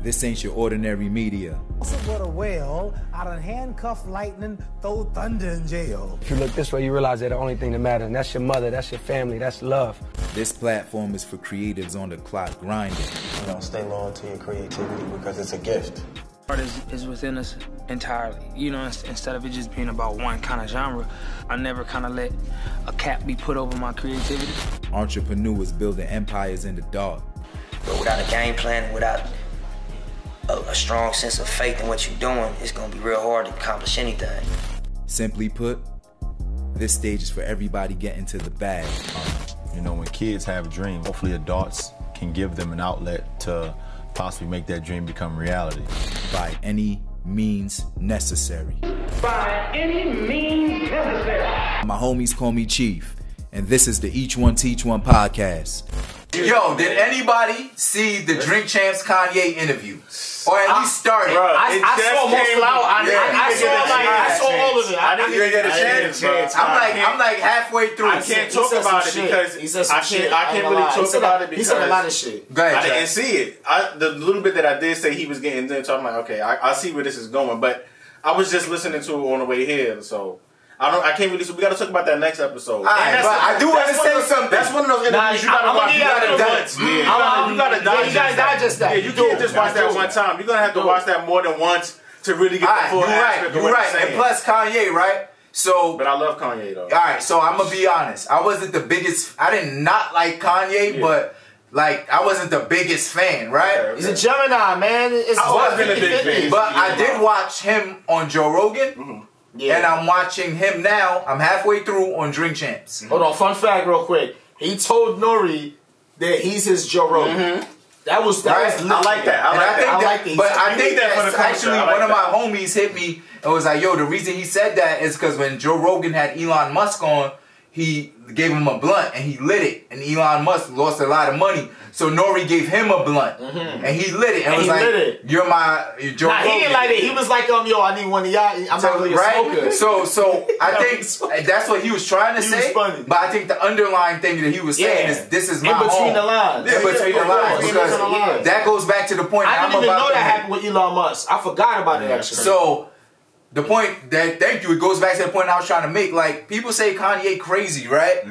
This ain't your ordinary media. Also put a whale out of handcuff lightning, throw thunder in jail. If you look this way, you realize that the only thing that matters, and that's your mother, that's your family, that's love. This platform is for creatives on the clock grinding. You know, stay loyal to your creativity because it's a gift. Art is, is within us entirely. You know, instead of it just being about one kind of genre, I never kind of let a cap be put over my creativity. Entrepreneurs building empires in the dark. But without a game plan without a, a strong sense of faith in what you're doing, it's gonna be real hard to accomplish anything. Simply put, this stage is for everybody getting to the bag. You know, when kids have dreams, hopefully adults can give them an outlet to possibly make that dream become reality. By any means necessary. By any means necessary. My homies call me Chief, and this is the Each One Teach One podcast. Yo, did anybody see the Drink Champs Kanye interview? Or at least started? Bro, I, it I saw most came of it. out. I, I, I, I, saw get a like I saw all of it. I didn't even get a I didn't chance, get a bro. chance. I'm like, I'm like halfway through. I can't He talk said some about it shit. because he said some I shit. can't. I can't really lie. He talk said about a- it He said a lot of shit. Go ahead, I didn't see it. I, the little bit that I did say he was getting into, I'm like, okay, I, I see where this is going. But I was just listening to it on the way here, so I don't. I can't really. So we got to talk about that next episode. Alright, And that's- but I do wanna say those- something. That's one of those Nah, interviews you gotta watch. give You you gotta that digest. Yeah, you I'm- gotta- I'm- you gotta you digest that. digest. Yeah, you You can't just watch that one time. You're gonna have to watch that more than once to really get the Alright, full you're aspect right, of you're what right. And plus Kanye, right? So but I love Kanye though. All right, so I'm gonna be honest. I wasn't the biggest. I did not like Kanye, Yeah. but like I wasn't the biggest fan, right? Okay. He's a Gemini, man. It's I've always been a big 50-50. fan. But I did watch him on Joe Rogan, Mm-hmm. Yeah. and I'm watching him now. I'm halfway through on Drink Champs. Hold on, fun fact, real quick. He told N.O.R.E. that he's his Joe Rogan. That was that Right? was Mm-hmm. I like that. I And like I think that. I that, like these. but I think need that for that's the culture. actually like one of my homies hit me and was like, "Yo, the reason he said that is because when Joe Rogan had Elon Musk on, he gave him a blunt and he lit it, and Elon Musk lost a lot of money. So N.O.R.E. gave him a blunt and he lit it and, And was like, it. "You're my you're Joe Nah, Rogan." he didn't like it. He was like, um, yo, I need one of y'all. I'm So, not really a right? smoker. So, so I think that's what he was trying to He say. But I think the underlying thing that he was saying Yeah. is, "This is my in between home." the lines. In between the lines, course, because that goes back to the point. I I'm didn't even about know that happened with Elon Musk. I forgot about it actually. So the point that thank you, it goes back to the point I was trying to make. Like people say Kanye crazy, right?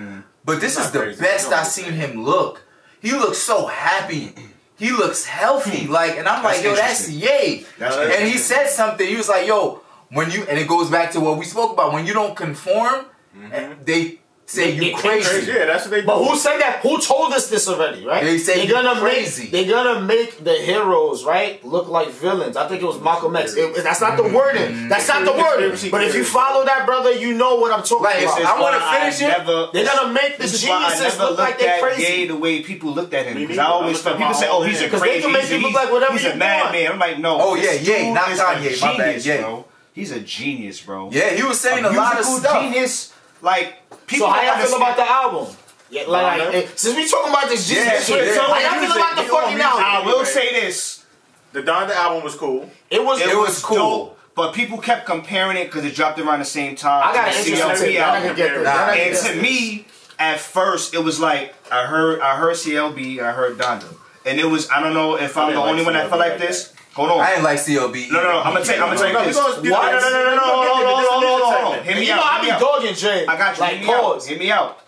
But this He's is the crazy. best I've seen him look. He looks so happy. He looks healthy. Like, and I'm like, yo, that's yay. That's and he said something. He was like, yo, when you and it goes back to what we spoke about. When you don't conform, eh, they say you they crazy. Crazy. Yeah, that's what they do. But who said that? Who told us this already, right? They say they're you gonna crazy. make they're gonna make the heroes right look like villains. I think it was Malcolm X. It- that's not the Mm-hmm. wording. That's not the wording. But if you follow that, brother, you know what I'm talking Like, about. I want to finish it. Never, They're gonna make the this is geniuses look like looked they're crazy. Ye the way people looked at him. Because. I I always felt people my say, "Oh, he's a man. 'Cause they crazy, can make he's, you look like whatever he's a madman." I'm like, no. Oh, yeah, yeah, Ye, dude not is Kanye, a my bad, genius, Ye. bro. He's a genius, bro. Yeah, he was saying a lot of musical stuff. genius. Like people. So how y'all feel about the album? Yeah, like, like, man. eh, since we talking about this Yeah, Jesus shit, yeah. how y'all feel about the you on fucking music. I album? will say this. The Donda album was cool. It was It was cool. dope, but people kept comparing it because it dropped around the same time. I got to an the interesting CLB take. Y'all not album. gonna get this. Nah, Y'all not gonna And get to me, at first, it was like I heard I heard CLB, I heard Donda, and it was I don't know if I'm the like only one that felt like like this. Hold on. I ain't like CLB. No, no, no. I'm gonna tell. I'm gonna tell No, this. we gonna- What? No, no, no, no, no. Hold hold on, hold on, hold on, hold on. Hear me you know. I be dogging Jay. I got you. Like hear me out. pause. Hear me out.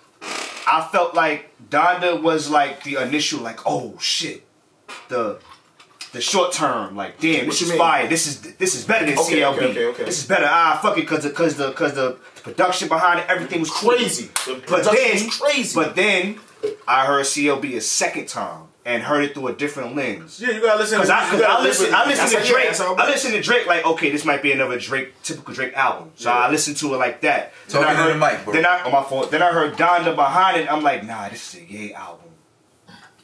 I felt like Donda was like the initial, like, oh shit, the the short term, like, damn, What this is mean? fire. This is this is better than Okay, CLB. okay, okay, okay. This is better. Ah, fuck it, cause the cause the cause the production behind it, everything was cool. Crazy. The But then, was crazy. But then I heard CLB a second time and heard it through a different lens. Yeah, you gotta listen. Cause I, you cause gotta I listen, I listen to how- yeah, Drake. that's how it I listen to Drake like, okay, this might be another Drake, typical Drake album. So I listened to it like that. Then Talking I heard, the mic, bro. Then I, on my fault. Then I heard Donda behind it. I'm like, nah, this is a Ye album.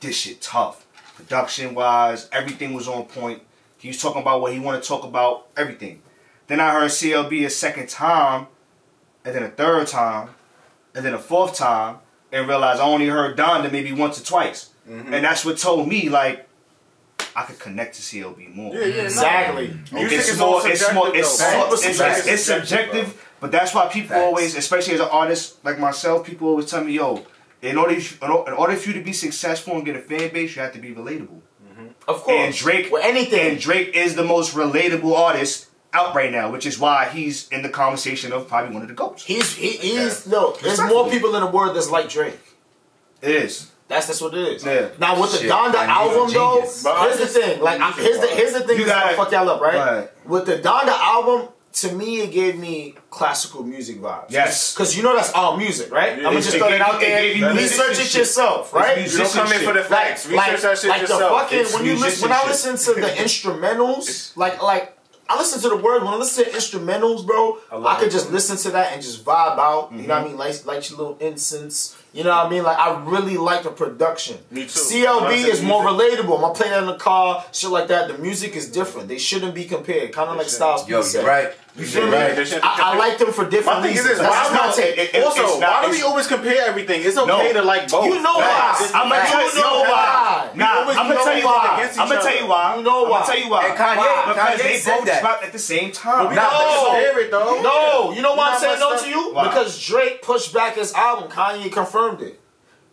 This shit tough. Production wise, everything was on point. He was talking about what he wanted to talk about, everything. Then I heard CLB a second time, and then a third time, and then a fourth time, and realized I only heard Donda maybe once or twice. Mm-hmm. And that's what told me, like, I could connect to CLB more. Yeah, yeah, exactly. It's, more, it's more, it's it's, subjective, it's subjective but that's why people Facts. always, especially as an artist like myself, people always tell me, yo, in order, in order for you to be successful and get a fan base, you have to be relatable. Mm-hmm. Of course. And Drake, well, anything. And Drake is the most relatable artist out right now, which is why he's in the conversation of probably one of the goats. He's, he, he's, yeah. no, there's exactly. more people in the world that's like Drake. It is. That's just what it is. Yeah. Now with the Shit, Donda album though, here's the thing. Like I, here's the here's the thing you that's gotta, gonna fuck y'all up, right? right? With the Donda album, to me it gave me classical music vibes. Yes. Because you know that's all music, right? Yeah, I'm gonna just throw it out there. Research it yourself, right? You don't come in for the facts. Like, research like, that shit like yourself. The fucking, when you listen, when I listen to the instrumentals, like like I listen to the word when I listen to instrumentals, bro. I, I could just listen to that and just vibe out. Mm-hmm. You know what I mean? Like like your little incense. You know what I mean? Like I really like the production. Me too. CLB is more relatable. I'm gonna play that in the car, shit like that. The music is different. They shouldn't be compared. Kind of like Styles P. Yo, right. You feel me? I, like them for different My reasons. Thing is, why content. Also, not, why do we always compare everything? It's okay no. to like both. You know why? I'm gonna tell you why. Nah, I'm gonna tell you why. I'm gonna tell you why. You know why? I'm gonna tell you why. And Kanye, because they both dropped at the same time. No, no. You know why I'm saying no to you? Because Drake pushed back his album. Kanye confirmed it.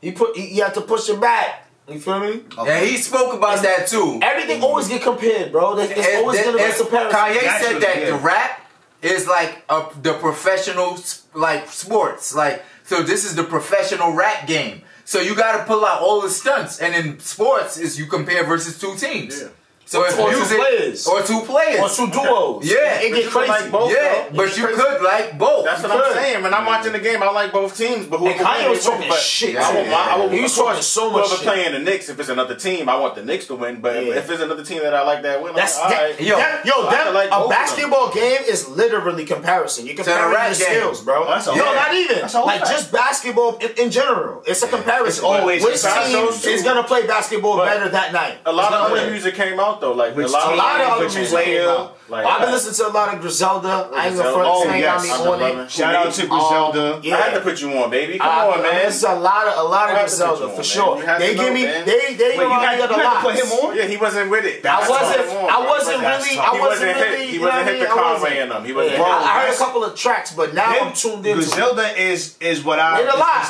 He put he, had to push it back. You feel me? Okay. Yeah, he spoke about and that too. Everything always get compared, bro. It's, it's always gonna be comparison. Kanye said that the rap is like a, the professional like sports. Like so, this is the professional rap game. So you got to pull out all the stunts. And in sports, is you compare versus two teams. Yeah or two players. Or two players. Or two duos. Yeah. It, it gets crazy. Like both, yeah, though. but you crazy. could like both. That's you what could. I'm saying. When I'm watching the game, I like both teams. But who and was talking win, shit. I yeah. I he was talking so much whoever shit. playing the Knicks, if it's another team, I want the Knicks to win. But yeah. if it's another team that I like that win, That's, like, right. yo, that, yo, that, like a basketball game is literally comparison. You're comparing your skills, bro. No, not even. Like just basketball in general. It's a comparison. Always. Which team is going to play basketball better that night? A lot of other music came out though. Like Which a lot, a lot of other music came out. Like, I've been I, listening to a lot of Griselda. Oh, I ain't gonna front oh, yes. on me on it. Shout out to Griselda. Um, yeah. I had to put you on, baby. Come uh, on, man. This is a lot of a lot of Griselda for sure. They give me they they you had to put him on. Yeah, he wasn't with it. I wasn't. I wasn't really. I wasn't really. He wasn't hit the Conway in them. He wasn't. I heard a couple of tracks, but now I'm tuned in. Griselda is is what I.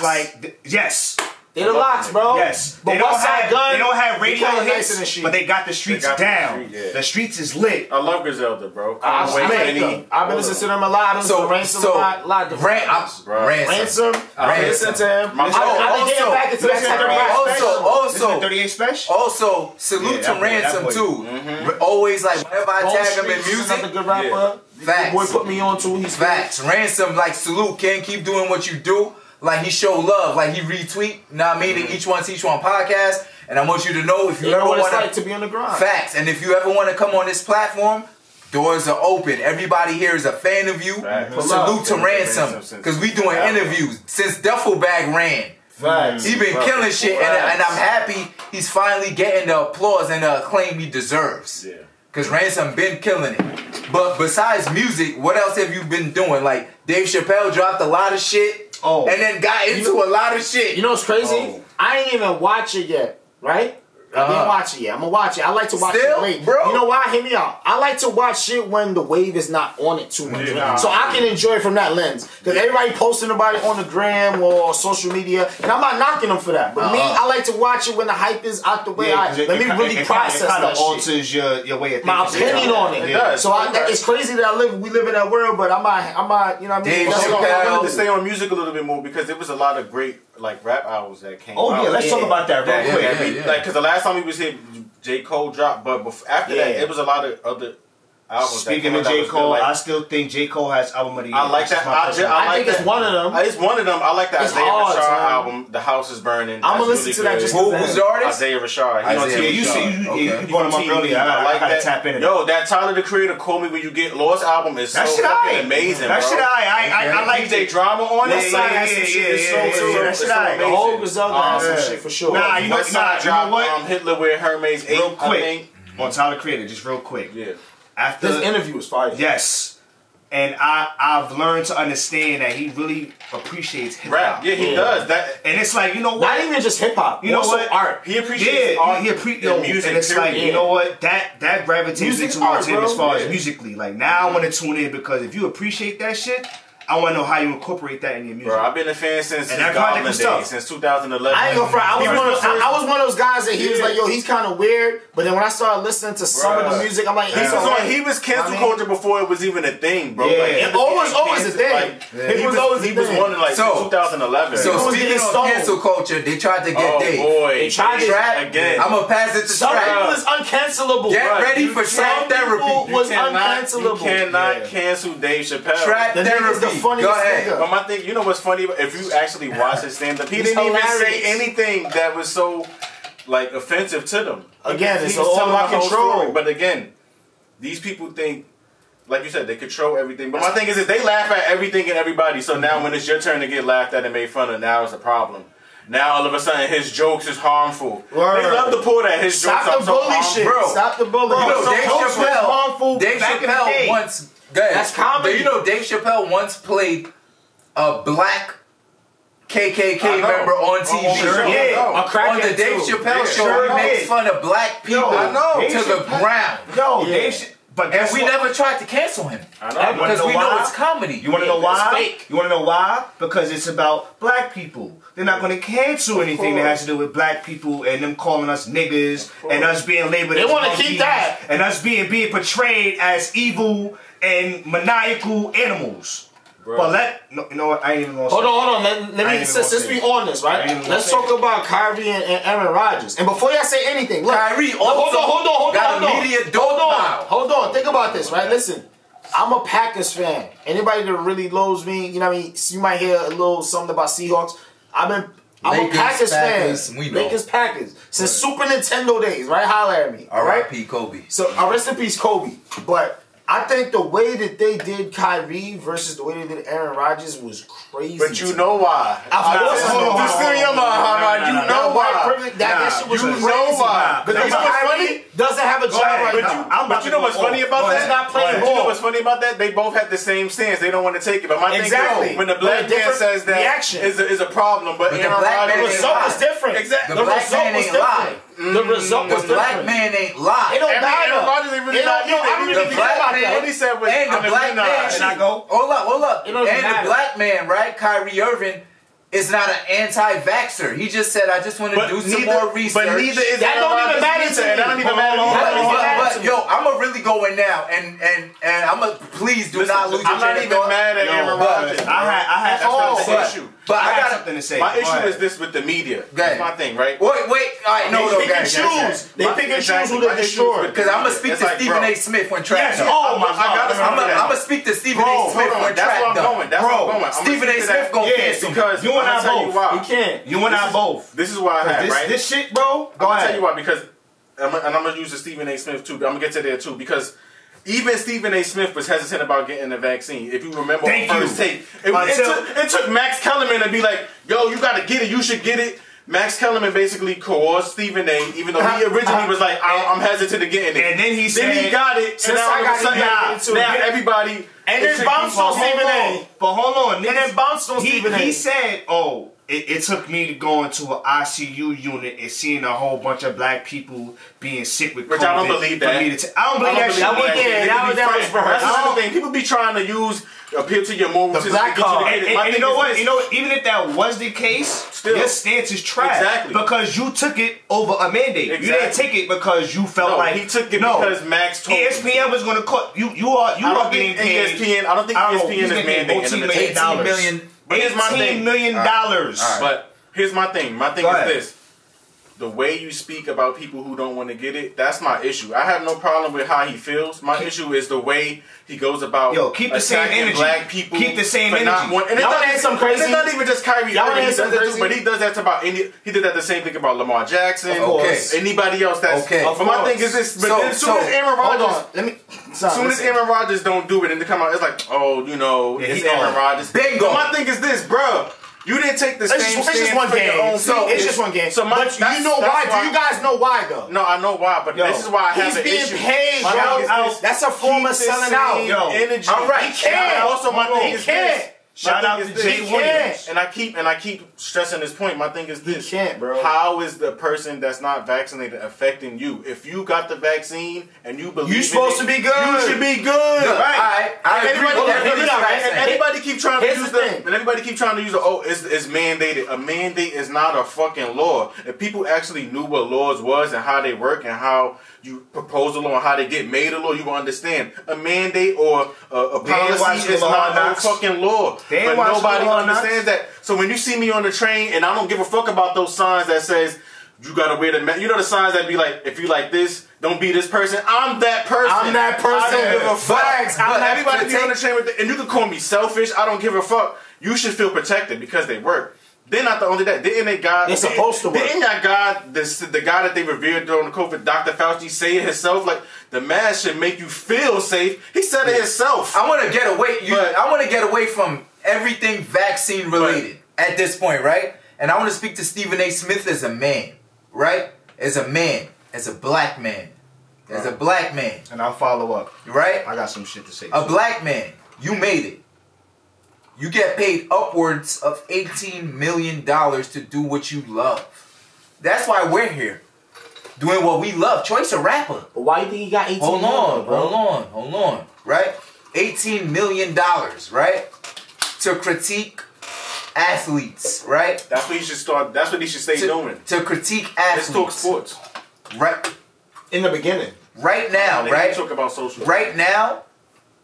Like yes. They the locks, bro. Yes, but they don't have Gun, they don't have radio hits, nice the but they got the streets got down. The, street, yeah. the, streets is lit. I love Griselda, bro. Come I, I like them. I've been listening to them a lot. I'm so ransom, so, a lot, lot ran, ransom, ransom. I listen to him. My, I, I, also, I back into that type of Also, also, 38 special. Also, salute to Ransom too. Always like whenever I tag him in music, a good rapper. Facts. Boy put me on to. He's facts. Ransom like salute. Can't keep doing what you do. Like he show love, like he retweet. You know what I mean? Mm-hmm. Each one teach one podcast. And I want you to know if you, you ever want like to be on the grind. Facts. And if you ever want to come on this platform, doors are open. Everybody here is a fan of you. Salute to Ransom because we doing yeah. interviews since Duffel Bag ran. Facts. He been Facts. killing shit, and, and, I'm happy he's finally getting the applause and the acclaim he deserves. Yeah. Cause Ransom been killing it. But besides music, what else have you been doing? Like Dave Chappelle dropped a lot of shit. Oh. And then got into you, a lot of shit. You know what's crazy? Oh. I ain't even watch it yet, right? I didn't uh, watch it yet. I'm gonna watch it. I like to watch Still, it late. Bro? You know why? Hear me out. I like to watch shit when the wave is not on it too much. Yeah. So I can enjoy it from that lens. Because yeah. everybody posting about it on the gram or social media. And I'm not knocking them for that. But uh-huh. me, uh-uh. I like to watch it when the hype is out the way. Yeah, I, let me it, really it, process it kind of alters your, your way of My opinion on it. Yeah. So I, it's crazy that I live we live in that world, but I might I might you know what I mean? Dave, That's I wanted to stay on music a little bit more because there was a lot of great like rap albums that came. Oh out. yeah, let's yeah. talk about that real yeah, quick. Yeah, like because the last time we was here, J Cole dropped, but before, after that, it was a lot of other albums. Speaking of J. Cole, like, I still think J. Cole has album of the year. I like that. I, ju- I, I think that. it's one of them. It's one of them. I like that it's Isaiah hard, Rashad man. album, The House is Burning. I'm going to listen really to that good. just Who, Who's the artist? Isaiah Rashad. Isaiah Rashad. Yeah, you, see, you, okay. you brought him up earlier. I, I like I that. tap in. Yo, that Tyler, the Creator, Call Me When You Get Lost album is that so shit fucking amazing, That shit I. I like DJ Drama on it. Yeah, yeah, yeah. That shit I. The whole Griselda has some um, shit for sure. Nah, you know what? Um, Hitler Wears Hermes Real quick, on Tyler the Creator, just real quick. Yeah. After this interview was fire. Yes. And I, I've learned to understand that he really appreciates hip hop. Yeah, he yeah. does. That and it's like you know what? Not even just hip hop. You know what? Art. He appreciates yeah, art. He, appreciates appreciates no, music. And it's like yeah. you know what? That that gravitates into him as far yeah. as musically. Like now, I want to mm-hmm. tune in because if you appreciate that shit, I want to know how you incorporate that in your music. Bro, I've been a fan since and that project was since 2011. I ain't gonna front. I was, one of, those, I, I was one of those guys that he yeah. was like, yo, he's kind of weird. But then when I started listening to some bro. of the music, I'm like, he's on. He was cancel I mean, culture before it was even a thing, bro. Yeah, like, it, was always a thing. Like, yeah. He was always he was one in like so, 2011. So, so speaking of cancel culture, they tried to get oh, Dave. Boy, they tried to again. I'm gonna pass it to some people is uncancelable. Get ready for trap therapy. Was uncancelable. You cannot cancel Dave Chappelle. Trap therapy. Funny. Go ahead. nigga. But my thing, you know what's funny? If you actually watch his stand up, he didn't hilarious. even say anything that was so like offensive to them. Again, he, it's he all about control. Story. But again, these people think like you said, they control everything. But my thing is, is they laugh at everything and everybody. So now, mm-hmm. when it's your turn to get laughed at and made fun of, now it's a problem. Now all of a sudden, his jokes is harmful. Word. They love to pull that his Stop jokes. Stop the bully shit. Bro. Stop the bully. Bro, you know, so Dave Chappelle, harmful Dave Chappelle once that's comedy. Do you know Dave Chappelle once played a black KKK member on oh, TV. Sure, yeah, on the Dave too. Chappelle yeah. show, sure he makes fun of black people yo, to the ground. Yo, yeah. Dave. But and we what? never tried to cancel him. I know. Because know we why? know it's comedy. You want to know why? You want to know why? Because it's about black people. They're not going to cancel anything that has to do with black people and them calling us niggas and us being labeled. They want to keep that and us being being portrayed as evil and maniacal animals. Bro. But let no, you know what I ain't even gonna. Hold say. on, hold on. Let, let me since, since we on this, right? Let's talk it. about Kyrie and, and, Aaron Rodgers. And before y'all say anything, look, Kyrie. Look, hold on, hold on, hold on, hold on. Hold on, hold on. Think about this, right? Listen, I'm a Packers fan. Anybody that really loves me, you know, what I mean, you might hear a little something about Seahawks. I've been. I'm Lakers, a Packers, Packers fan. We know. Lakers, Packers. Since right. Super Nintendo days, right? Holler at me. All right, P. Kobe. So, uh, rest in peace, Kobe. But I think the way that they did Kyrie versus the way they did Aaron Rodgers was crazy. But you know why? Of course, hold on, hold. You know why? That shit was crazy. You know why? But you funny? doesn't have a job right now. I'm but you know what's funny about that? Not playing. You know what's funny about that? They both had the same stance. They don't want to take it. But my exactly. thing is, when the black man says that reaction. is a, is a problem, but, but Aaron Rodgers, the result was different. Exactly. The, result was different. The result was the black man ain't lying. It don't matter. Everybody they really it don't, no, I don't really think about that. What he said was, and the black man, and I go, hold up, hold up, and the black man, right? Kyrie Irving is not an anti-vaxxer. He just said, "I just want to do some more research." But neither is that don't even matter to me. That don't even matter. But, but, but yo, I'm gonna really go in now, and and and I'm gonna please do Listen, not lose. I'm your not even mad at yo, Aaron Rodgers. I had I had that's oh, the issue. But I, I got something to say. My issue right. is this with the media. That's my thing, right? Wait, wait. All right, no, no, they, no, and can choose. They pick and choose who they destroy. Because I'm oh gonna speak to Stephen A. Smith when trash. Oh my God, I'm gonna speak to Stephen A. Smith when trash. That's Bro, where I'm going. Stephen I'm A. Smith gonna cancel because you and I both. You can't. You and I both. This is why I have right. This shit, bro. Go I'm ahead. gonna tell you why because, and I'm gonna use the Stephen A. Smith too. I'm gonna get to there too because even Stephen A. Smith was hesitant about getting the vaccine. If you remember Thank first you. take, it, it, took, it, took, Max Kellerman to be like, "Yo, you gotta get it. You should get it." Max Kellerman basically coerced Stephen A. Even though he originally was like, "I'm, I'm hesitant to get it," and then he said, then he got it. So now, I got it, now, now everybody and then bounced on Stephen A. But hold on, and then bounced on Stephen A. He said, "Oh." it, it, took me to going to an ICU unit and seeing a whole bunch of black people being sick with Which COVID. I don't believe that. Me to t- I don't believe I don't that shit. That. That, that was That's another thing. People be trying to use appeal to your morals. The black card. And, and, and you know what? You know, even if that was the case, still your stance is trash. Exactly. Because you took it over a mandate. Exactly. You didn't take it because you felt no, like he took it no. because Max told ESPN was going to cut you. You are you are getting paid. ESPN. I don't think I don't ESPN know, is mandating. 18 million but here's my thing. million dollars. Right. But here's my thing. My thing Go is ahead. this the way you speak about people who don't want to get it, that's my issue. I have no problem with how he feels. My keep, issue is the way he goes about yo keep the same energy. Black people keep the same energy. Want, and it's not, some crazy, it's not even just Kyrie Irving. He does that too, but he does that about any. He did that the same thing about Lamar Jackson. Okay. Anybody else? That's okay. But my thing is this. But so, as soon so, as Aaron Rodgers, let me. As soon as Aaron Rodgers don't do it and they come out, it's like, oh, you know, yeah, it's Aaron Rodgers. Bingo. But my thing is this, bro. You didn't take the it's same just, It's just one game. Own, so it's, it's, just one game. So my, but you know why? why? Do you guys know why though? No, I know why. But yo, this is why I have an issue. He's being paid. Yo, that's a form of selling out. Yo, energy. All right, he can. Also, my thing is this. Shout My out thing to is Jay this. Williams. And I keep and I keep stressing this point. My thing is this: can't, bro. How is the person that's not vaccinated affecting you? If you got the vaccine and you believe You in supposed it, to be good. You should be good, Look, right? I- I And agree everybody, with everybody- you're and everybody keep trying to Here's use the the, and everybody keep trying to use the oh, it's, it's mandated. A mandate is not a fucking law. If people actually knew what laws was and how they work and how you propose a law and how they get made a law, you will understand. A mandate or a, a policy is not no Knocks. fucking law. They But nobody understands that. So when you see me on the train and I don't give a fuck about those signs that says you gotta wear the ma-" you know the signs that be like if you like this don't be this person. I'm that person. I'm that person. I don't give a fuck. Facts, I'm but everybody be on the train with the, and you can call me selfish. I don't give a fuck. You should feel protected because they work. Then not the only that didn't they God They're supposed to work. didn't that God this the guy that they revered during the COVID Dr. Fauci say it himself like the mask should make you feel safe. He said it himself. I want to get away. You, But- I want to get away from everything vaccine related at this point, right? And I want to speak to Stephen A. Smith as a man, right? As a man, as a black man, as a black man, And I'll follow up. right? I got some shit to say. A too. black man, you made it. You get paid upwards of $18 million to do what you love. That's why we're here. Doing what we love. Choice a rapper. But why you think he got 18 Hold on, bro? hold on, hold on. Right? $18 million, right? To critique athletes, right? that's what he should start that's what he should stay To, doing to critique athletes. let's athletes. talk sports Right, In the beginning. right now, They right? talk about social right now,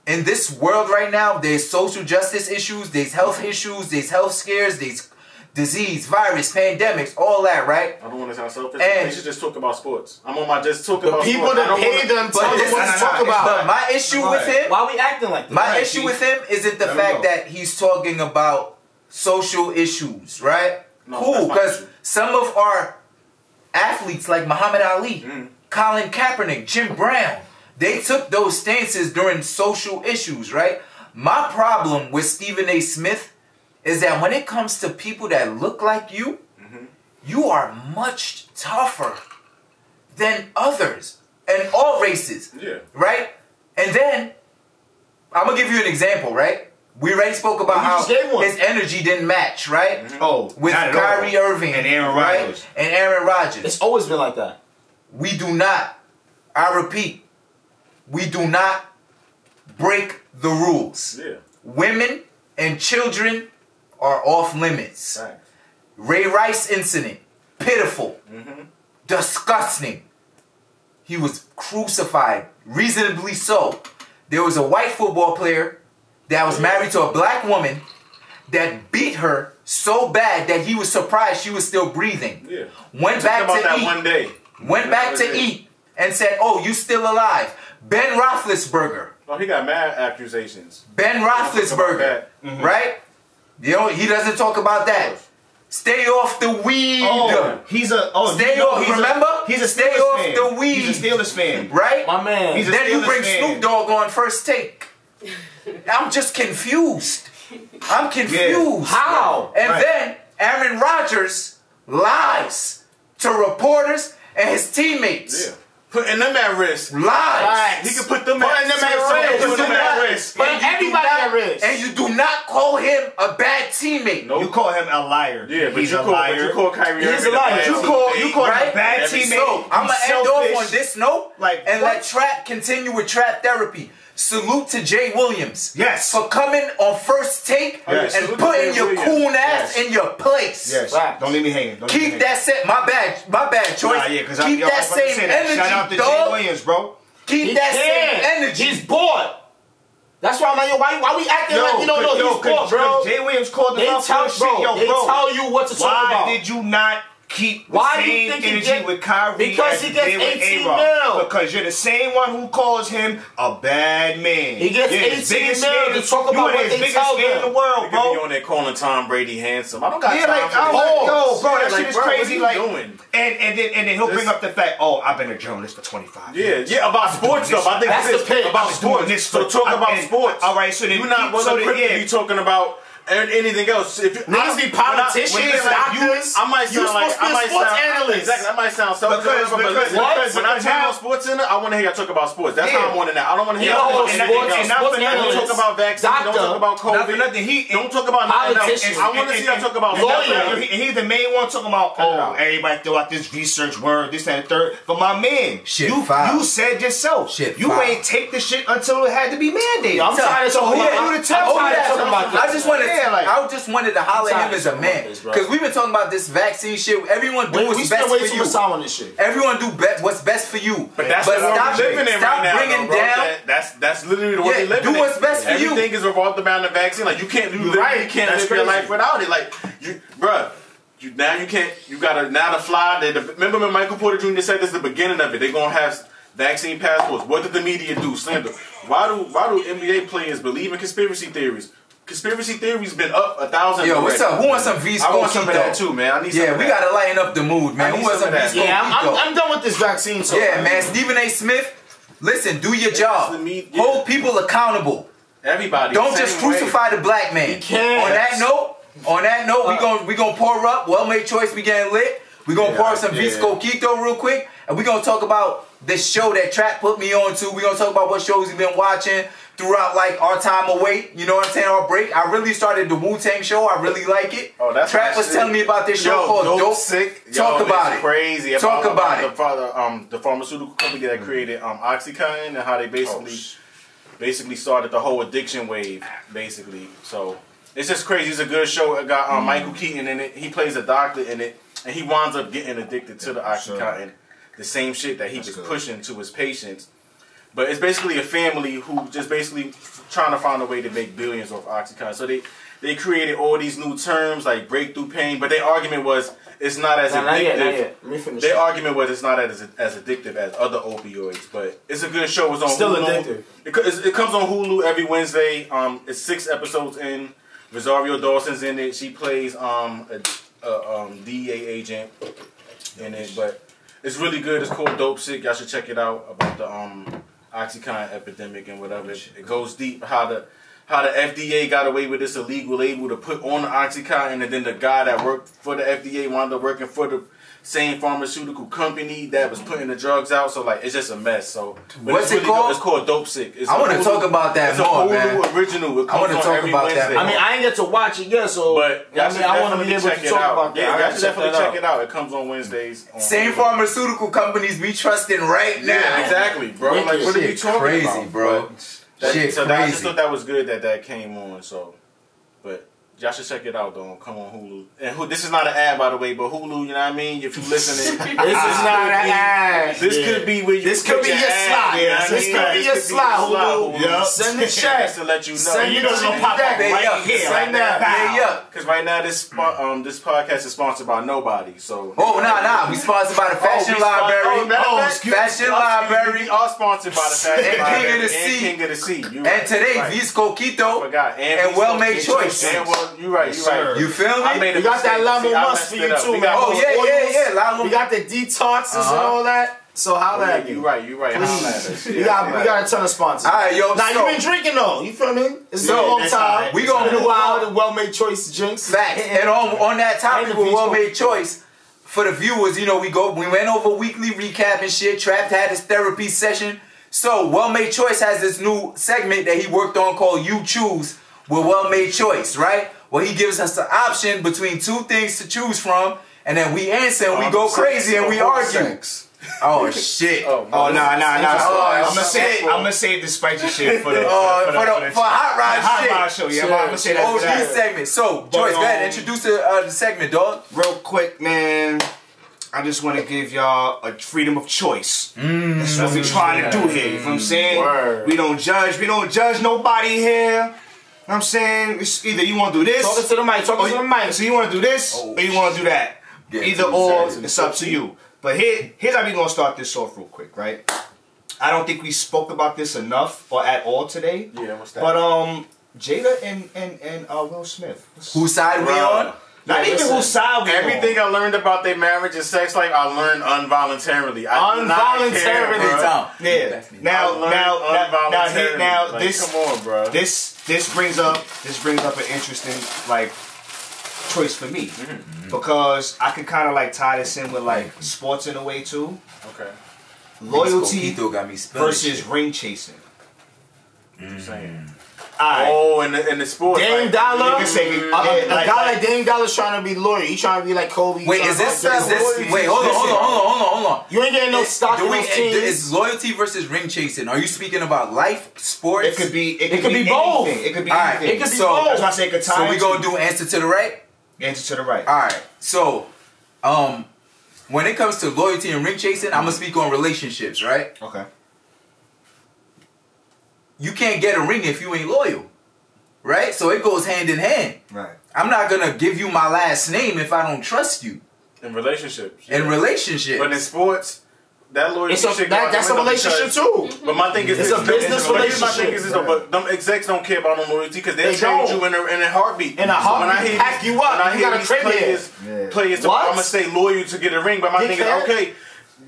in this world right now, there's social justice issues, there's health issues, there's health scares, there's disease, virus, pandemics, all that, right? I don't want to sound selfish. And- they should just talk about sports. I'm on my just talk The about people sports. I that don't pay wanna- them But tell them this what is to talk about. But my issue Go with him, Why we acting like this? my ahead, issue Keith. with him isn't the Let fact that he's talking about social issues, right? No, cool, because some of our athletes like Muhammad Ali, Mm. Colin Kaepernick, Jim Brown, they took those stances during social issues, right? My problem with Stephen A. Smith is that when it comes to people that look like you, Mm-hmm. you are much tougher than others and all races Yeah. right? And then I'm gonna give you an example, right? We already spoke about You how just gave one. his energy didn't match, right? Oh, With not at all. Kyrie Irving and Aaron right? Rodgers. and Aaron Rodgers. It's always been like that. we do not. I repeat, we do not break the rules. Yeah. Women and children are off limits. Facts. Ray Rice incident, pitiful, Mm-hmm. disgusting. He was crucified, reasonably so. There was a white football player that was married to a black woman that beat her so bad that he was surprised she was still breathing. Yeah. Went back about to that eat. one day. Went back to it. eat and said, "Oh, you still alive?" Ben Roethlisberger. Oh, he got mad accusations. Ben Roethlisberger, that. right? You know, he doesn't talk about that. Stay off the weed. Oh, he's a oh. Stay you know, off- He's remember? A, he's a Stay Steelers off fan. the weed. He's a Steelers fan. Right? My man. He's a then you bring fan. Snoop Dogg on first take. I'm just confused. I'm confused. How? And Right. then Aaron Rodgers lies to reporters and his teammates. Yeah. Putting them at risk. Lies. He can put them Putting at, them at so- so- risk. Put them at risk. But And you do everybody not- at risk. And you do not call him a bad teammate. Nope. You call him a liar. Yeah, but he's you a call, liar. but you call Kyrie He's Irving a liar. bad You call teammate. you call him a bad Every- teammate. So I'm gonna end off on this note Like, and what? let Trap continue with Trap Therapy. Salute to Jay Williams. Yes. For coming on first take Yes. and Salute putting your Williams. cool ass Yes. in your place. Yes. Facts. Don't leave me hanging. Don't leave me Keep hanging. that set. My bad. My bad choice. Nah, yeah, because Keep I that was same say that. energy, Shout out to Jay. Williams, bro. Keep He that can't. same energy. He's bored. That's why I'm like, yo, why, why we acting like, you know, no, yo, he's bored, bro. Jay Williams called They tell, for shit. Yo, they bro. tell you what to talk about. Why did you not keep the Why do same you think he energy get- with Kyrie Because as he gets with 18 A-Rod? mil. Because you're the same one who calls him a bad man. He gets You're 18 biggest mil fan- to talk you about are what his they biggest tell fan in the world, They could be on there calling Tom Brady handsome. I don't got Yeah, time like, for I'm that. like, yo, bro, Yeah, that like, shit is bro, what crazy. you Like, doing? and and then and then he'll bring up the fact, oh, I've been a journalist for 25 Yeah, years. yeah, about sports doing stuff. I think That's this the pitch. about doing sports. this so for- talk about sports. all right, so then you're not keep- well so then, equipped yeah. to talking about and anything else. If you, Niggas be politicians, when I- when I- you- doctors. I might sound like to I might sports sound analyst. exactly. I might sound self Because- but because- listen, what? when I Because talk about sports center, I want to hear y'all talk about sports. That's Yeah. how I want to now. I don't want to hear y'all talk sports- about anything and else. not for Don't talk about vaccines. Don't talk about COVID. nothing. He Don't talk about. Politicians. I want to see y'all talk about and Lawyer. that's sports. what- And he's the main one talking about, oh, everybody throw out this research word, this, and the third. But my man, Shit you you said yourself, Shit you ain't take the shit until it had to be mandated. I'm tired of talking about- to I'm tell tired me of talking about that? I just wanted, Yeah, like- I just wanted to holler at him as a tired of talking man about this, bro. because we've been talking about this vaccine shit. Everyone do We, what's we best way for you. much on this shit. Everyone do be- what's best for you. But that's but the stop, we're living in stop right now, bringing though, bro. down. That- that's that's literally the way Yeah, we live do in. what's best for you. Everything is revolved around the vaccine. Like you can't, you literally right. can't That's live your life without it. Like you, bruh. You, now you can't. You gotta now to fly. They, remember when Michael Porter Jr. said this at the beginning of it? They're gonna have vaccine passports. What did the media do? Slander. Why do why do NBA players believe in conspiracy theories? Conspiracy theories been up a thousand. Yo, what's up? Who wants some V I want some of that too, man. I need Yeah, of we that. gotta lighten up the mood, I man. need Who wants some some of that. Yeah, I'm, I'm, I'm done with this vaccine. So Yeah, man. Stephen A. Smith, listen, do your job. me- yeah. Hold people accountable. Everybody. Don't same just way. crucify the black man. On that note, on that note, Uh, we gonna we gonna pour up. Well made choice. We getting lit. We gonna pour some yeah. Visco Quito real quick, and we gonna talk about this show that Trap put me on to. We gonna talk about what shows we've been watching throughout like our time away. You know what I'm saying? Our break. I really started the Wu Tang show. I really like it. Oh, that's Trap was telling me about this show Yo, called Dope Dope Sick. Talk Yo, about it. Crazy. Talk about the, it. father, um, the pharmaceutical company that created um, OxyContin and how they basically basically started the whole addiction wave. Basically, so it's just crazy. It's a good show. It got um, Michael Keaton in it. He plays a doctor in it, and he winds up getting addicted to the OxyContin, the same shit that he was pushing to his patients. But it's basically a family who just basically trying to find a way to make billions off OxyContin. So they they created all these new terms like breakthrough pain, but their argument was it's not as not addictive. yet, not yet. Let me finish. Their argument was it's not as as addictive as other opioids, but it's a good show. It's on Still Hulu. addictive. It, it comes on Hulu every Wednesday. Um, it's six episodes in. Rosario Dawson's in it. She plays um a, a um DEA agent in it, but it's really good. It's called Dopesick. Y'all should check it out about the um OxyContin epidemic and whatever. It goes deep how the how the FDA got away with this illegal label to put on the OxyContin, and then the guy that worked for the FDA wound up working for the same pharmaceutical company that was putting the drugs out. So like, it's just a mess. So What's it's it really called? Good. It's called Dopesick. It's I a wanna talk about that it's more, a Hulu man. original. It I wanna talk every about that Wednesday. more. I mean, I ain't get to watch it yet, so But I mean, I want to definitely be able to it talk out. about that. Yeah, I y'all gotta should definitely check out. it out. It comes on Wednesdays. On Same Hulu. pharmaceutical companies we trusting right now. Yeah, exactly, bro. Like, what are you talking crazy, about, bro. But That, Shit so that, I just thought that was good that that came on. So, but y'all should check it out though. Come on Hulu. And who, this is not an ad, by the way, but Hulu. You know what I mean? If you listening, This is not an ad. This Yeah. could be where you This could be your slot. This could be your slot, Hulu. Yeah. Send the check. To let you know. Send you know it's gonna pop up right up. here, right now. Yeah, yeah. Because right now this spo- um this podcast is sponsored by nobody. So Oh, nah, nah. We sponsored by the Fashion Library. Oh, of Oh, fact, excuse- Fashion Library. We are sponsored by the Fashion Library and King of the Sea. And today. Visco Quito and Well Made. Choice. And well, you right. You right. You feel I me? made a We got that mistake. Lamo See, I for you too, man. Oh, yeah, yeah, yeah. Lamo- We got the detoxes and Uh-huh. all that. So Oh, holla yeah, at me. you right. You right. Holla at us. We got we got a ton of sponsors. All right, yo, Now so- you been drinking though. You feel me? It's been a long time. alright. We It's gonna been a move while. on. The well-made choice drinks. Facts. And on on that topic And with well made Choice, for the viewers, you know, we go we went over weekly recap and shit. Trapped had his therapy session. So Well Made Choice has this new segment that he worked on called You Choose with Well Made Choice, right? Where he gives us the option between two things to choose from, and then we answer and we go crazy and we argue. Oh shit. Oh no, no, no! Oh, I'm gonna shit. say I'm gonna save the spicy shit for the Oh, for, for the- for Hot Rod hot shit. rod show. Yeah, I'm gonna say that. Oh, for that. this segment. So, Joyce, go ahead. um, Introduce the, uh, the segment, dog. Real quick, man. I just want to give y'all a freedom of choice. That's what we're trying to do here. You know what I'm saying? Word. We don't judge. We don't judge nobody here. You know what I'm saying? It's either you want to do this. Talking to the mic. Talking or to the you- mic. So you want to do this or you want to do that? Yeah, either or, side. it's up to you. But here, here's how we gonna start this off real quick, right? I don't think we spoke about this enough or at all today. Yeah, what's that? But um, Jada and and and uh, Will Smith. Whose side we Bruh. on? Not even listen. whose side we Everything I learned about their marriage and sex life, I learned involuntarily. I did care, Involuntarily, bro. Tom. Yeah. Now, I now, now, now, involuntarily. here- now Like, this, come on, bro. this, this brings up, this brings up an interesting like choice for me Mm-hmm. because I can kind of like tie this in with like sports in a way too. Okay. Loyalty Coquito got me spilling versus shit. ring chasing. What you saying? Alright. Oh, in the in the sports. Dame like, Dollar, you can say- a, a- yeah, a like- guy like- like Dame Dollar's trying to be loyal. He trying to be like Kobe. Wait, is this like is this? Wait, hold on, hold on, hold on, hold on, hold on. You ain't getting no Is- stock do in those teams. Is loyalty versus ring chasing? Are you speaking about life, sports? It could be. It, It could be both. anything. It could be All right, anything. It could be so, both. That's why I say it could tie So we into- gonna do answer to the right. answer to the right. All right. So, um, when it comes to loyalty and ring chasing, I'm gonna speak on relationships, right? Okay. You can't get a ring if you ain't loyal, right? So it goes hand in hand. Right. I'm not gonna give you my last name if I don't trust you in relationships. in yeah. relationships. But in sports, that loyalty a, shit that, goes that's a relationship because- too. But mm-hmm. my thing is, It's this, a business but here's my thing is this, though, but them execs don't care about no loyalty because they'll They trade you in a, in a heartbeat. In a So when I heartbeat, hear pack you up. When I You hear got a these crib here. players, Yeah. players, What? I'm gonna stay loyal to get a ring. But my They thing can. is, okay.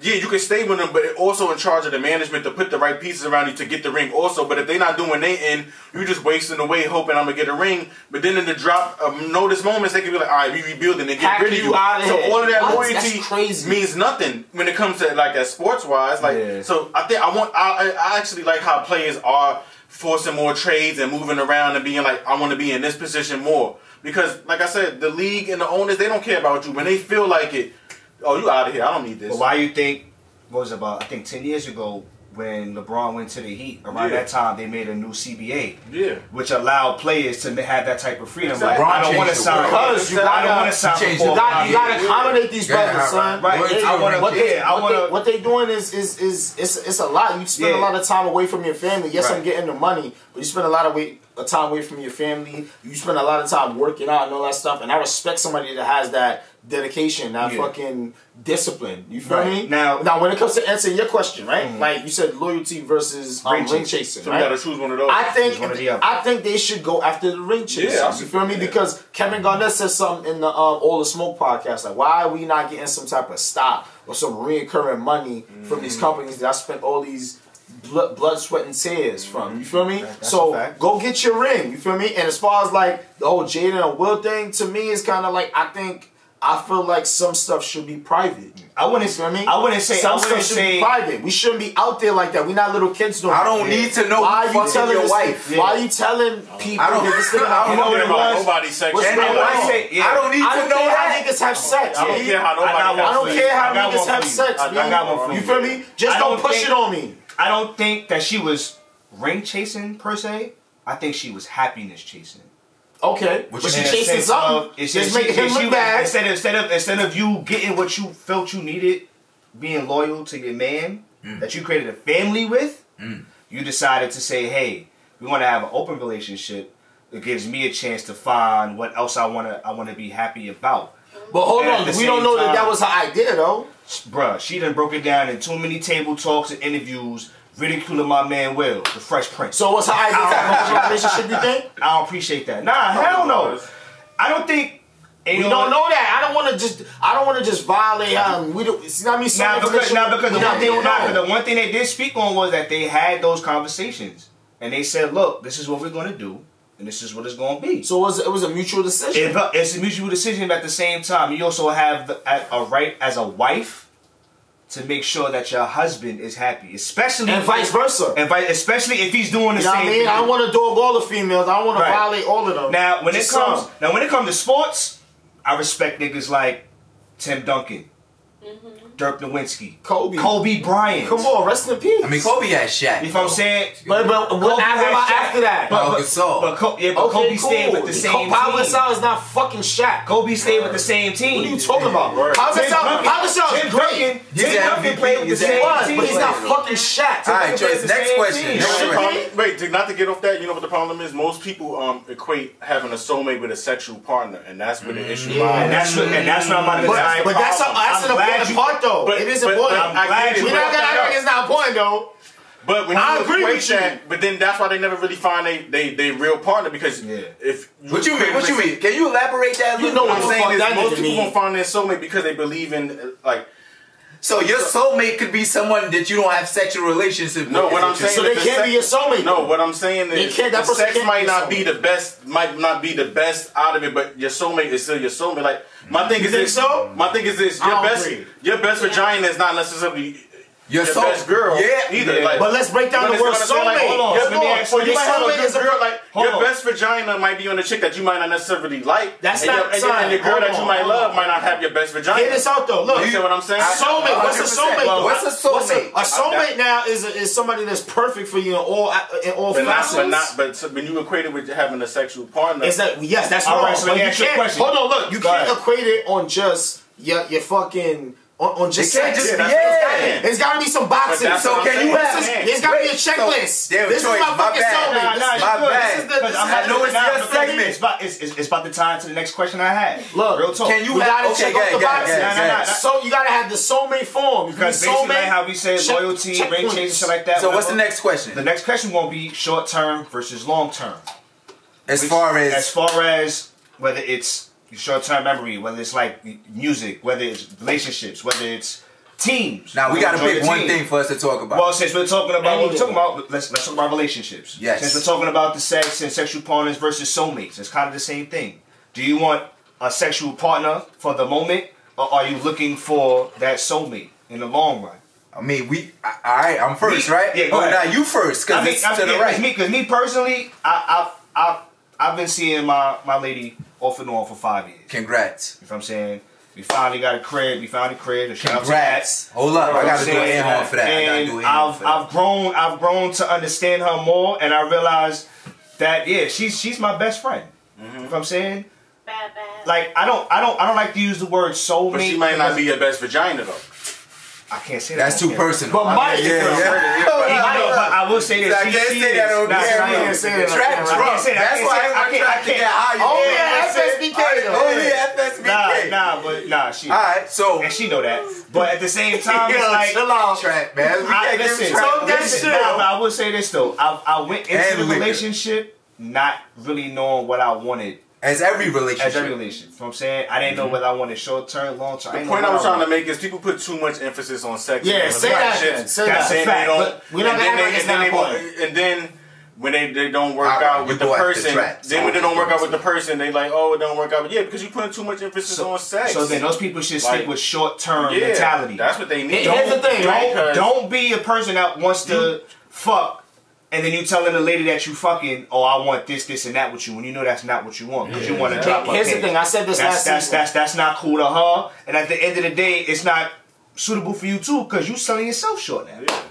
Yeah, you can stay with them, but also in charge of the management to put the right pieces around you to get the ring. Also, but if they're not doing their end, you just wasting away hoping I'm gonna get a ring. But then in the drop of notice moments, they can be like, "All right, we rebuilding and get Pack rid of you you." outta so all of that loyalty means nothing when it comes to like that sports wise. Like, Yeah. so I think I want. I, I actually like how players are forcing more trades and moving around and being like, I want to be in this position more because, like I said, the league and the owners they don't care about you when they feel like it. Oh, you out of here! I don't need this. But why you think? What was it about? I think ten years ago when LeBron went to the Heat. Around Yeah. that time, they made a new CBA, Yeah. which allowed players to have that type of freedom. Like, I don't want to changed the sign. world. Because you I don't gotta- want to sign for You got you got to accommodate these Yeah, brothers, right, son. right. They- I wanna- what they, yeah, I what wanna- they what they doing is is is it's it's a lot. You spend a lot of time away from your family. Yes, I'm getting the money, but you spend a lot of way, of time away from your family. You spend a lot of time working out and all that stuff. And I respect somebody that has that dedication, that Yeah. fucking discipline. You feel Right. me? Now- now when it comes to answering your question, right? Like you said, loyalty versus um, Ring ring, chasing. chasing. So right? you gotta choose one of those. I think Choose one or the other. I think they should go after the ring chase. Yeah, you feel me? yeah. Because Kevin Garnett said something in the um, All the Smoke podcast. Like, why are we not getting some type of stock or some recurring money from Mm. these companies that I spent all these blood, blood sweat, and tears from? You feel me? That's so go get your ring. You feel me? And as far as like the whole Jaden and Will thing, to me, is kind of like I think. I feel like some stuff should be private. I wouldn't. You feel me? I wouldn't say. some stuff wouldn't should say. be private. We shouldn't be out there like that. We're not little kids doing I don't need to know Why are you telling your wife. thing- Why are you telling people I don't- this thing I don't know what about nobody's sex. What's And? I say- yeah. I don't need I to don't know how niggas have sex. I don't care how nobody I got has one I don't care how niggas have sex. I B. got one for You feel me? Just don't push it on me. I don't think that she was ring chasing per se. I think she was happiness chasing. Okay, What but she mean? In a chasing sense something. it's Just just making him look bad. Instead of instead of instead of you getting what you felt you needed, being loyal to your man Mm. that you created a family with, you decided to say, "Hey, we want to have an open relationship. It gives me a chance to find what else I want to I want to be happy about." But hold At on, we don't know that time- that was her idea though. Bruh, she done broke it down in too many table talks and interviews, ridiculing my man Will, the Fresh Prince. So what's her idea? Type of relationship you think? I don't appreciate that. Nah, hell no. I don't think. and We you don't what? know that. I don't want to just. I don't want to just violate her. We don't. See what I mean? Some Now because, information now because the we one not- thing, we don't nah, know. 'cause the one thing they did speak on was that they had those conversations and they said, "Look, this is what we're going to do, and this is what it's going to be." So it was it was a mutual decision. It- it's a mutual decision. but At the same time, you also have the, a, a right as a wife to make sure that your husband is happy, especially And vice versa. and vice, especially if he's doing the You know same. I mean? thing. I don't want to dog all the females. I don't want Right. to violate all of them. Now, when Just it comes some. now when it comes to sports, I respect niggas like Tim Duncan, mm-hmm. Dirk Nowitzki, Kobe. Kobe Bryant. Come on, rest in peace. I mean, Kobe had Shaq. You know what I'm saying? But, but what Kobe happened about after that? But, Pau but, Gasol. but, Co- yeah, but okay, Kobe cool. stayed with the same Pau team. Gasol is not fucking Shaq. Kobe stayed with the same team. What are you talking about? Pau Tim Gasol, Duncan- Pau Gasol is Tim great. Duncan, He's Tim Duncan played with the same team. but he's not fucking Shaq. All right, Duncan Joyce, next question. team. Next Shit, question. man. Wait, not to get off that, you know what the problem is? Most people um equate having a soulmate with a sexual partner, and that's where the issue lies. And that's what and that's what I'm about to But, that's, a, that's an important part, though though. But, it is important. I'm We're not gonna act like it's not important though. But when I agree with that, you. but then that's why they never really find they they, they real partner because yeah. if what you mean, what you mean? Can you elaborate that? You know what I'm saying? Is most people won't find their soulmate because they believe in uh, like so your soulmate could be someone that you don't have sexual relationship with. No, what I'm saying so they can't be your soulmate. No, what I'm saying is can't, that sex might be not be the best, might not be the best out of it, but your soulmate is still your soulmate. Like my thing you is this. So my thing is this. Your best, agree. your best yeah. vagina is not necessarily your, your soul, girl, yeah, either. Yeah. Like, but let's break down the word soulmate. A girl, like your best vagina might be on a chick that you might not necessarily like. That's and not your, sign. And, your girl hold that on, you might love on. might not have your best vagina. Get this out though. Look, you know what I'm saying? Soulmate. What's a soulmate? What's a soulmate? What's a, a soulmate now is a, is somebody that's perfect for you in all in all but facets. Not, but not but so when you equate it with having a sexual partner, is that yes? That's question Hold on, look, you can't equate it on just your your fucking on, on just it can't just be, yeah. It's got to be some boxes. So can you have? It's got to be a checklist. So, this choice. is my, my fucking soulmate. Nah, nah, this, my bad. This is the, this I, know it's now, your segment. It's about, it's, it's, it's about the time to the next question I had. Look, real talk. Can you have, okay, check out the boxing. Nah, nah, nah, so you got to have the soulmate form. Because basically how we say loyalty, check rate changes, shit like that. So what's the next question? The next question will be short term versus long term. As far as as far as whether it's short-term memory, whether it's like music, whether it's relationships, whether it's teams. Now we, got to pick one thing for us to talk about. Well, since we're talking about what we're talking about, let's let's talk about relationships. Yes. Since we're talking about the sex and sexual partners versus soulmates, it's kind of the same thing. Do you want a sexual partner for the moment, or are you looking for that soulmate in the long run? I mean, we. All right, I'm first, me, right? Yeah, go oh, ahead. Now you first, cause I mean, it's I mean, to the right. Me, cause me personally, I, I, I, I've been seeing my my lady off and on for five years. Congrats. You know what I'm saying? We finally got a crib. We found a crib. A Congrats. Hold up. You know I gotta do an air horn for that. And I have I've grown I've grown to understand her more and I realized that yeah, she's she's my best friend. Mm -hmm. You mm-hmm. know what I'm saying? Like I don't I don't I don't like to use the word soulmate. But she might not be your best vagina though. I can't say that. That's too personal. But my yeah, yeah. I will say this. that she, she say that on camera. Track drunk. That's why everyone tried to get high. Only at FSBK. Only FSBK. Nah, nah, but nah, she. All right, so and she know that. But at the same time, it's like chill out, trap man. We can't listen, talk that shit. Nah, but I will say this though. I I went into the relationship not really knowing what I wanted as every relationship. As every relationship. You know what I'm saying? I didn't mm-hmm. know whether I wanted short term, long term. The I point I was trying to make is people put too much emphasis on sex. Yeah, say that. Shit. Say that. Saying we don't and, then and, and then when they, they don't work right, out with the person, the then when they don't work out with the person, they like, oh, it don't work out. But yeah, because you put too much emphasis so, on sex. So then those people should stick like, with short term yeah, mentality. That's what they need. Here's the thing, don't, don't be a person that wants to fuck and then you telling the lady that you fucking, oh, I want this, this, and that with you, when you know that's not what you want because yeah, you want to yeah. drop. Here's the thing: I said this that's, last that's, season. That's, that's that's not cool to her, and at the end of the day, it's not suitable for you too because you selling yourself short now. Yeah.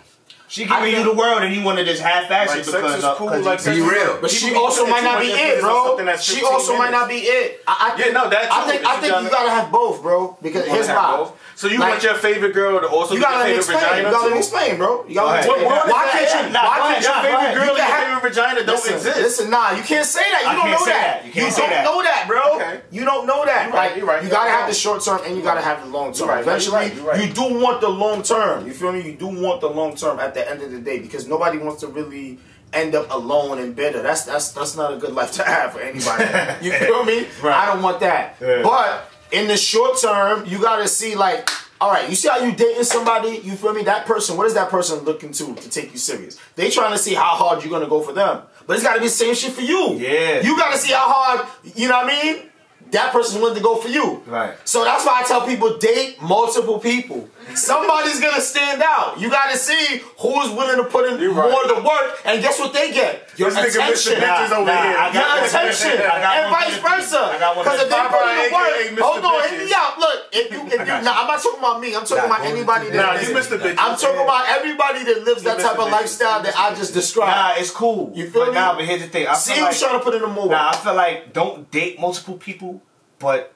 She giving you the world, and you want to just half-ass like, it because sex is cool, uh, like, be real. But she also might not be it, bro. She also minutes. might not be it. I, I think, yeah, no, that I think I think you gotta have both, bro. Because here's why. So you like, want your favorite girl to also you gotta your favorite explain. vagina? You gotta explain, bro. You gotta explain. What, why can't you? Nah, why can't your favorite girl and your favorite vagina don't listen, exist? Listen, nah, you can't say that. You I don't know that. that. You, you don't that. know that, bro. Okay. You don't know that. You're right. You're right. You gotta have the short term and you gotta have the long term. Right. Eventually, you do want the long term. You feel me? You do want the long term at the end of the day because nobody wants to really end up alone and bitter. That's that's that's not a good life to have for anybody. you feel me? Right. I don't want that. Yeah. But in the short term, you gotta see like, all right, you see how you dating somebody, you feel me? That person, what is that person looking to to take you serious? They trying to see how hard you're gonna go for them. But it's gotta be the same shit for you. Yeah. You gotta see how hard, you know what I mean? that person's willing to go for you. Right. So that's why I tell people date multiple people. Somebody's gonna stand out. You gotta see who's willing to put in more the work, and guess what they get? Your this attention. Nigga, Mr. Nah, over nah, here. I got Your attention, and vice versa. Because if they put in the work, hold on, hit me out. Look, if you, if you, nah, I'm not talking about me. I'm talking about anybody that. Nah, you Mr. Bitches. I'm talking about everybody that lives that type of lifestyle that I just described. Nah, it's cool. You feel me? Nah, but here's the thing. See, you trying to put in the more. Nah, I feel like don't date multiple people but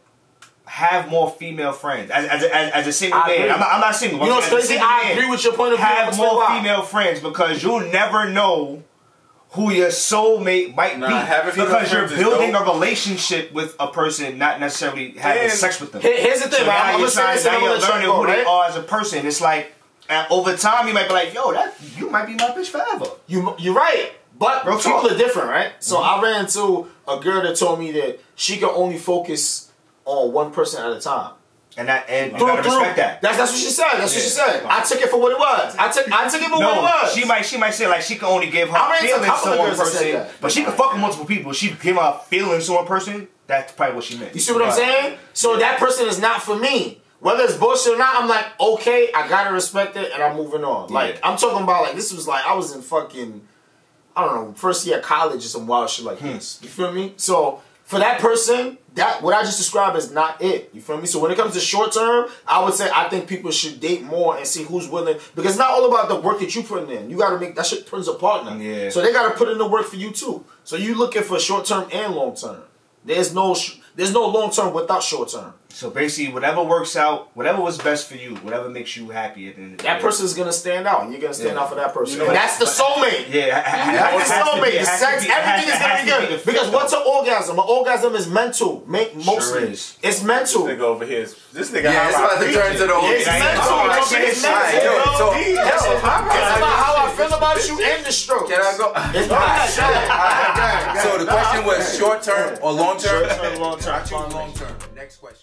have more female friends as, as, as, as a single I man. I'm not, I'm not, single. You know, crazy. I agree with your point of view. Have more female friends because you never know who your soulmate might nah, be because you're building a relationship with a person, not necessarily having and sex with them. Here's the thing, so now, I'm you're, trying, now you're learning who right? they are as a person. It's like over time you might be like, yo, that you might be my bitch forever. You you're right, but Real people talk. are different, right? So mm-hmm. I ran into a girl that told me that she can only focus on one person at a time. And that and you Through- gotta through. respect that. That's that's what she said. That's what she said. I took it for what it was. I took I took it for what it was. she might she might say like she can only give her into a feelings to one girls that said person, but she can fuck with multiple people. She give her feelings to one person. That's probably what she meant. You see what I'm saying? So that person is not for me. Whether it's bullshit or not, I'm like, okay, I gotta respect it, and I'm moving on. Like I'm talking about, like this was like I was in fucking, I don't know, first year of college or some wild shit like hmm. this. You feel me? So for that person, that what I just described is not it. You feel me? So when it comes to short term, I would say I think people should date more and see who's willing because it's not all about the work that you putting in. You got to make that shit turns a partner. Yeah. So they got to put in the work for you too. So you looking for short term and long term. There's no sh- there's no long term without short term. So basically, whatever works out, whatever was best for you, whatever makes you happy at the end of the That day. person's gonna stand out, and you're gonna stand Yeah. out for that person. You know, and that's the soulmate. Yeah, ha- ha- that's the soulmate. The sex, be- it has everything is gonna be to be good. Because fit, what's an orgasm? An orgasm is mental. Make mostly. is. It's mental. This nigga over here is this nigga. Yeah, it's about to turn to the It's OG. mental. Alright, It's shit, mental. alright, yo, bro. so- That's yo, it's about how I feel about you and the stroke. Can I go? It's So the question was short term or long term? Short term, long term. I choose long term. Next question.